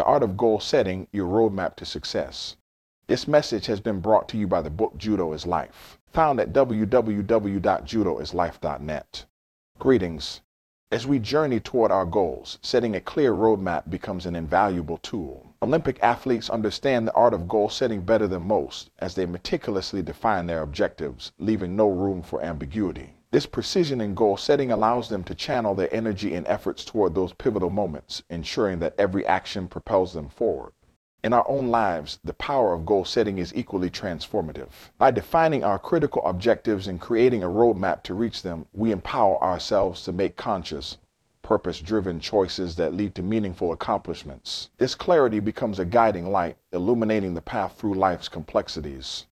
The Art of Goal Setting, Your Roadmap to Success. This message has been brought to you by the book Judo is Life, found at www.judoislife.net. Greetings. As we journey toward our goals, setting a clear roadmap becomes an invaluable tool. Olympic athletes understand the art of goal setting better than most as they meticulously define their objectives, leaving no room for ambiguity. This precision in goal setting allows them to channel their energy and efforts toward those pivotal moments, ensuring that every action propels them forward. In our own lives, the power of goal setting is equally transformative. By defining our critical objectives and creating a roadmap to reach them, we empower ourselves to make conscious, purpose driven choices that lead to meaningful accomplishments. This clarity becomes a guiding light, illuminating the path through life's complexities.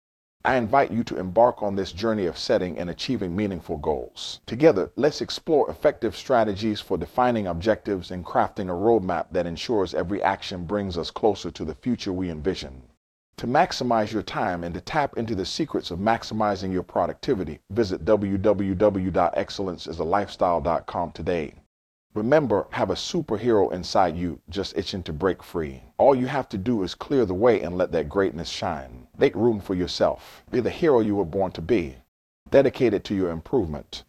I invite you to embark on this journey of setting and achieving meaningful goals. Together, let's explore effective strategies for defining objectives and crafting a roadmap that ensures every action brings us closer to the future we envision. To maximize your time and to tap into the secrets of maximizing your productivity, visit www.excellenceasalifestyle.com today. Remember, have a superhero inside you just itching to break free. All you have to do is clear the way and let that greatness shine. Make room for yourself. Be the hero you were born to be. Dedicated to your improvement.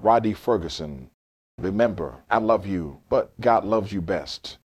Rhadi Ferguson. Remember, I love you, but God loves you best.